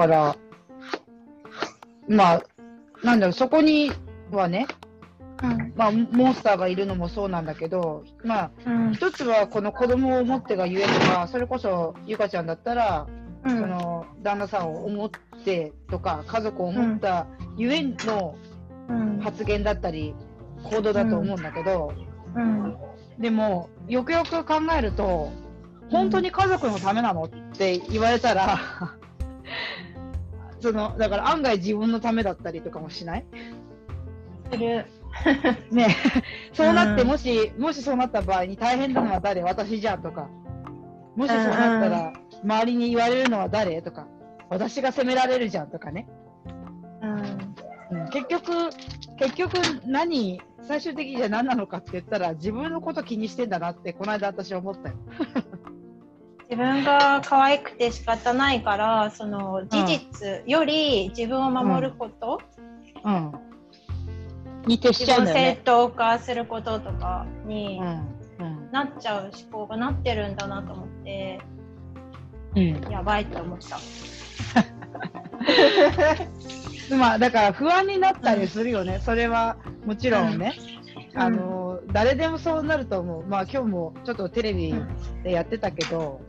から、まあ、なんだろう、そこにはね、うん。まあ、モンスターがいるのもそうなんだけど、まあ、うん。一つはこの子供を持ってがゆえとか、それこそゆかちゃんだったら、そうん。の旦那さんを思ってとか、家族を思ったゆえのうん。発言だったり、行動だと思うんだけど、うん。でも、よくよく考えると、本当に家族のためなのって言われたら、そのだから案外自分のためだったりとかもしない？する。ね。そうなって、うん。もし、もしそうなった場合に大変なのは誰？私じゃんとか、もしそうなったら、周りに言われるのは誰？とか、私が責められるじゃんとかね。うん。うん。結局、結局何、最終的にじゃあ何なのかって言ったら、自分のこと気にしてんだなって、この間私思ったよ。自分が可愛くて仕方ないから、その事実より自分を守ること、うん。に徹しちゃうんだよね。当化することとかにうん。うん。なっちゃう思考がなってるんだなと思って、うん。やばいと思った。まあだから不安になったりするよね、それはもちろんね、うんあの誰でもそうなると思う、まあ今日もちょっとテレビでやってたけど、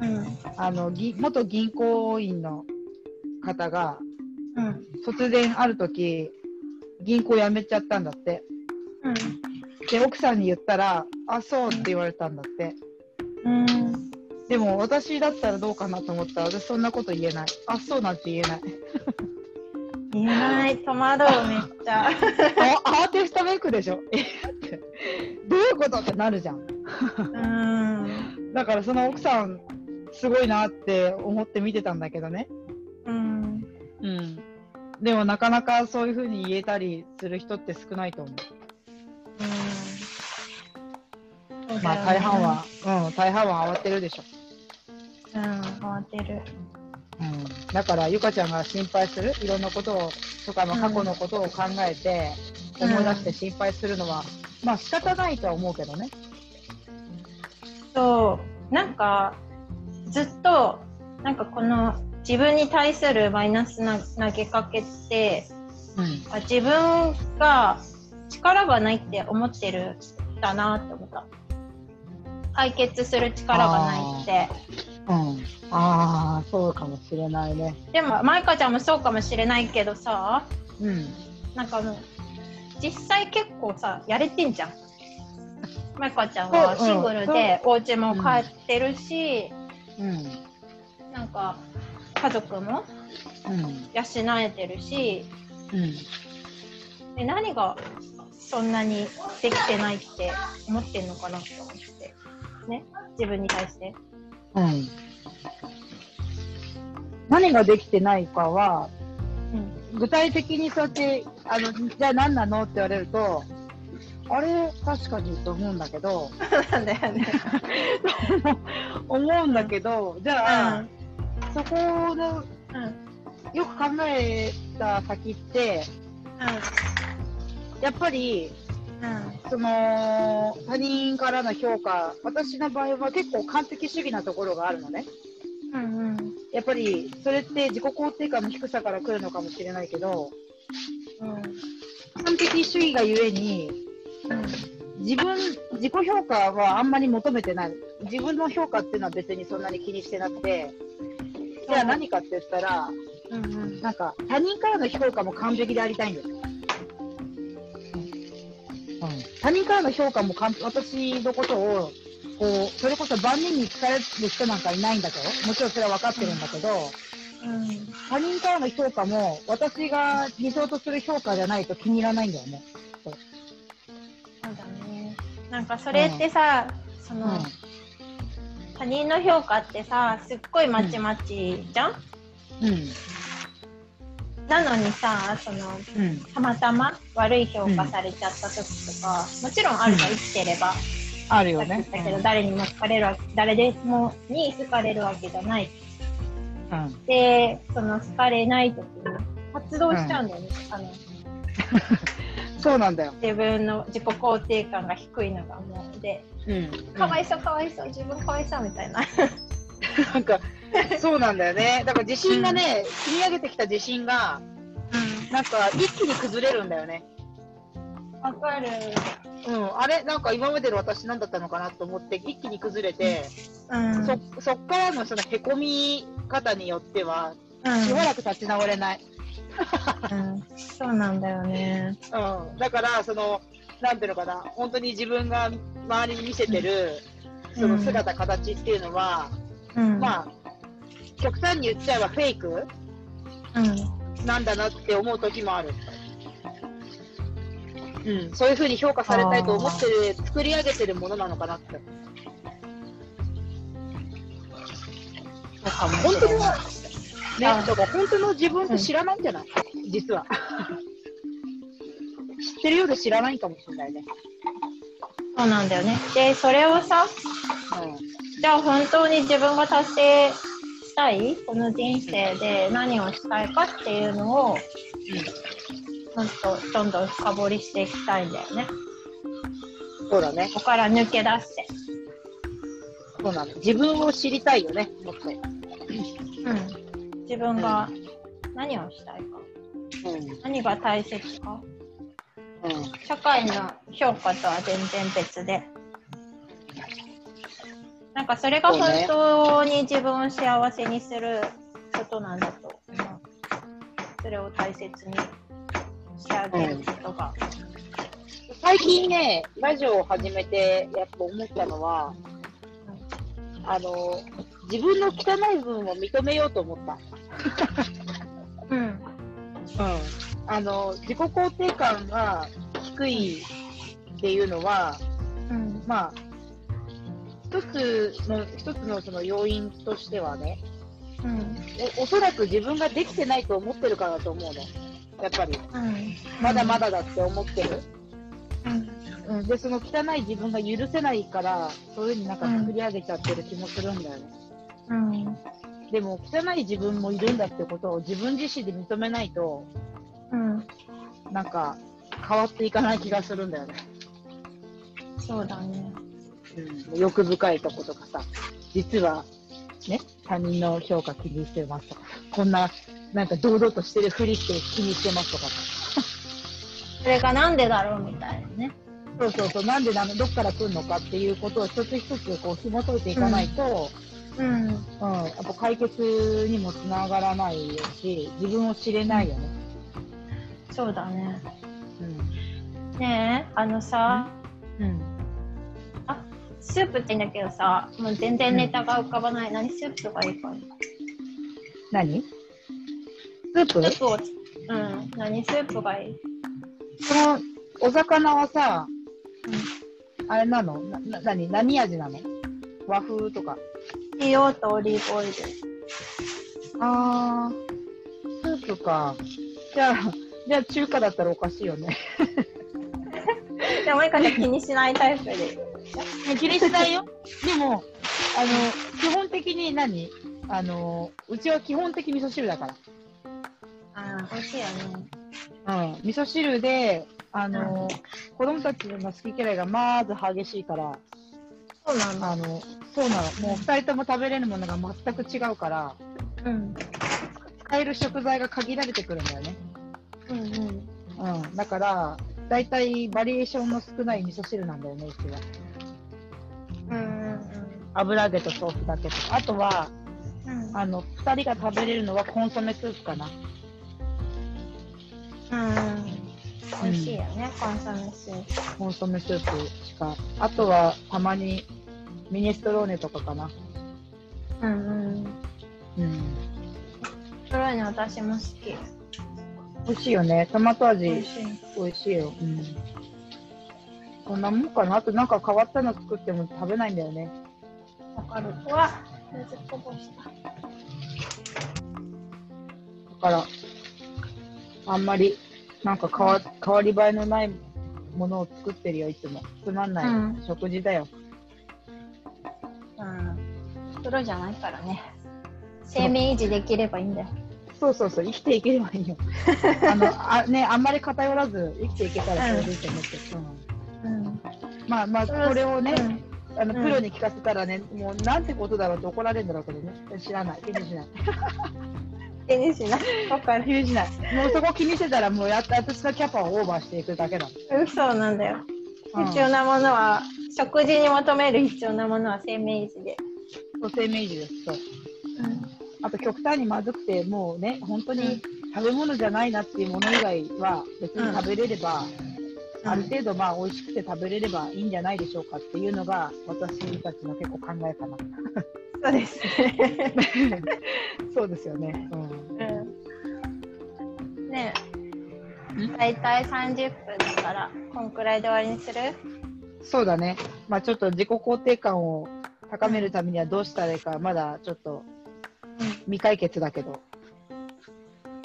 うん。あのぎ元銀行員の方がうん。突然ある時銀行辞めちゃったんだって、うん。で奥さんに言ったら、あそうって言われたんだって、うん。でも私だったらどうかなと思ったら、私そんなこと言えない、あそうなんて言えない、言えない。戸惑う、めっちゃ。あアーティストメイクでしょ、どういうこと？ってなるじゃん。うん。だからその奥さん、すごいなって思って見てたんだけどね。うん。うん。でもなかなかそういう風に言えたりする人って少ないと思う。うん。まあ大半は、うん、大半は慌てるでしょ。うん、慌てる。うん。だからゆかちゃんが心配する、いろんなことを、とか、まあ過去のことを考えて、うん思い出して心配するのは、まあ仕方ないとは思うけどね。そう、なんか、と、なんかこの自分に対するマイナスな投げかけって、うん。あ自分が力がないって思ってるんだなって思った。解決する力がないって。うん。ああ、そうかもしれないね。でも、マイカちゃんもそうかもしれないけどさ、うん。なんかもう、実際結構さ、やれてんじゃん。マイカちゃんはシングルでお家も帰ってるし、うん。なんか家族もうん。養えてるし、うん。で何がそんなにできてないって思ってんのかなって思って。ね、自分に対して。うん。何ができてないかは、うん。具体的にそうやって、あの、じゃあ何なのって言われると、あれ、確かにと思うんだけど、なんだよね。思うんだけど、じゃあ、うん。そこの、うん。よく考えた先って、やっぱり、うん。その、他人からの評価、私の場合は結構完璧主義なところがあるのね。うん。うん。やっぱり、それって自己肯定感の低さから来るのかもしれないけど、うん。完璧主義がゆえに、自分、自己評価はあんまり求めてない。自分の評価っていうのは別にそんなに気にしてなくて、じゃあ何かって言ったら、うん。うん。なんか他人からの評価も完璧でありたいんです。他人からの評価も完私のことを、こう、それこそ万人に聞かれる人なんかいないんだけど、もちろんそれは分かってるんだけど、うん。他人からの評価も私が理想とする評価じゃないと気に入らないんだよね。なんかそれってさ、その、他人の評価ってさ、すっごいまちまちじゃん、うん。うん。なのにさ、その、うん。たまたま悪い評価されちゃった時とか、もちろんあるの、うん生きてれば。あるよねさっき。言ったけど、誰にも好かれるわけ、誰でもに好かれるわけじゃない。うん。で、その好かれない時に発動しちゃうんだよね。あの そうなんだよ。自分の自己肯定感が低いのがもうで、うん。かわいそうかわいそう、自分かわいそうみたいな。なんか、そうなんだよね。だから自信がね、積み上げてきた自信が、うなんか一気に崩れるんだよね。ん。わかる。うん、あれ？なんか今までの私何だったのかなと思って一気に崩れて、うん。そそっからのそのへこみ方によってはうんしばらく立ち直れない。うん。そうなんだよね。うん、だからそのなんていうのかな本当に自分が周りに見せてる、その姿形っていうのは、うん。まあ極端に言っちゃえばフェイクうん。なんだなって思う時もある。うん、そういうふうに評価されたいと思ってる作り上げてるものなのかなって。本当の、ね、から本当の自分って知らないんじゃない、実は。知ってるようで知らないかもしれないね。そうなんだよね。で、それをさ、じゃあ本当に自分が達成したい？この人生で何をしたいかっていうのを、ほんとどんどん深掘りしていきたいんだよね。うん、そうだね。ここから抜け出して。そうなの。自分を知りたいよね、もっと。うん。自分が何をしたいか？うん。何が大切か？うん。社会の評価とは全然別で。なんかそれが本当に自分を幸せにすることなんだと思う。それを大切にしてあげることが。最近ね、ラジオを始めて、やっぱ思ったのは、あの、自分の汚い部分を認めようと思った。うん。うん。あの、自己肯定感が低いっていうのは、うん。まあ、一つの、一つのその要因としてはね、うん。おおそらく自分ができてないと思ってるからだと思うの。やっぱり、うん。まだまだだって思ってる。うん。うん、で、その汚い自分が許せないから、そういうふうになんか作り上げちゃってる気もするんだよね。うん。でも、汚い自分もいるんだってことを自分自身で認めないと、うん。なんか、変わっていかない気がするんだよね。そうだね。うん、欲深いとことかさ、実は、ね、他人の評価気にしてますとか、こんな、なんか堂々としてるふりして気にしてますとかさ。それがなんでだろうみたいなね。そうそうそう、なんでなの、どっから来るのかっていうことを一つ一つこう紐解いていかないと、うん。うん、やっぱ解決にもつながらないし、自分を知れないよね。そうだね。うん。ねえ、あのさ、うん。スープって言うんだけどさ、もう全然ネタが浮かばない。何スープがいいかな。何？スープ？スープを、うん。何スープがいい？その、お魚はさ、あれなの？な、な、何？何味なの？和風とか。塩とオリーブオイル。あー、スープか。じゃあ、じゃあ中華だったらおかしいよね。でも、いかちゃん気にしないタイプで。気にしないよ。でも、あの、基本的に何？あの、うちは基本的味噌汁だから。ああ、美味しいよね。うん。味噌汁で、あの、子供たちの好き嫌いがまず激しいから、そうなんだ。あの、そうなの。もう二人とも食べれるものが全く違うから、うん。使える食材が限られてくるんだよね。うんうん。うん。だから、だいたいバリエーションの少ない味噌汁なんだよね、うちは。うん油揚げと豆腐だけと。あとは、うんうん。あの、二人が食べれるのはコンソメスープかな。うん。美味しいよね、コンソメスープ。コンソメスープしか。あとは、たまに、ミネストローネとかかな。うんうん。うん。黒いの私も好き。美味しいよね。トマト味、美味しい。美味しいよ。うん。こんなもんかな。あとなんか変わったの作っても食べないんだよね。わかる。うわ、水こぼした。だから、あんまり、なんか変わ変わり映えのないものを作ってるよ、いつも。つまんない、うん食事だよ。うん。黒じゃないからね。生命維持できればいいんだよ。そうそうそう、生きていければいいよ。あの、あね、あんまり偏らず生きていけたらそれでいいと思って。うんうん。まあまあ、これをね、あのうんプロに聞かせたらね、もうなんてことだろうって怒られるんだろうけどね。知らない。気にしない。気にしない。わかる。気にしない。もうそこ気にしてたら、もうやった私のキャパをオーバーしていくだけだ。そうなんだよ。うん必要なものは、食事に求める必要なものは生命維持で。そう生命維持です。そう。あと極端にまずくて、もうね、本当に食べ物じゃないなっていうもの以外は別に食べれれば、ある程度まあ美味しくて食べれればいいんじゃないでしょうかっていうのが私たちの結構考えかな。そうですね。そうですよね。うんうんねえ、だいたい30分だから、こんくらいで終わりにする？そうだね。まあちょっと自己肯定感を高めるためにはどうしたらいいか、まだちょっと未解決だけど、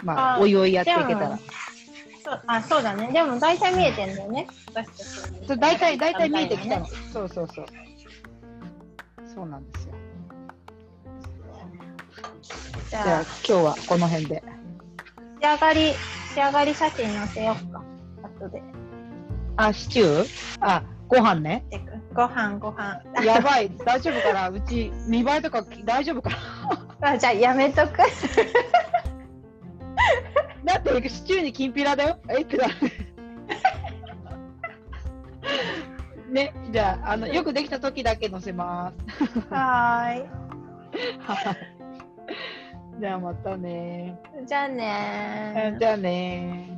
まああおいおいやっていけたら。そうあそうだね。でも大体見えてんだよね。私たちそう大体、大体見えてきたの。ねそうそうそう。そうなんですよ。じじゃあゃあ、今日はこの辺で。仕上がり、仕上がり写真載せようか。後で。あ、シチュー？あ、ご飯ね。ご飯、ご飯。やばい、大丈夫かな？うち、見栄えとか大丈夫かな？あじゃあ、やめとく。だって、シチューにきんぴらだよ。え？ってなる。ね、じゃあ、あの、よくできた時だけ載せます。はーい。はいじゃあまたね。じゃあねー。じゃあね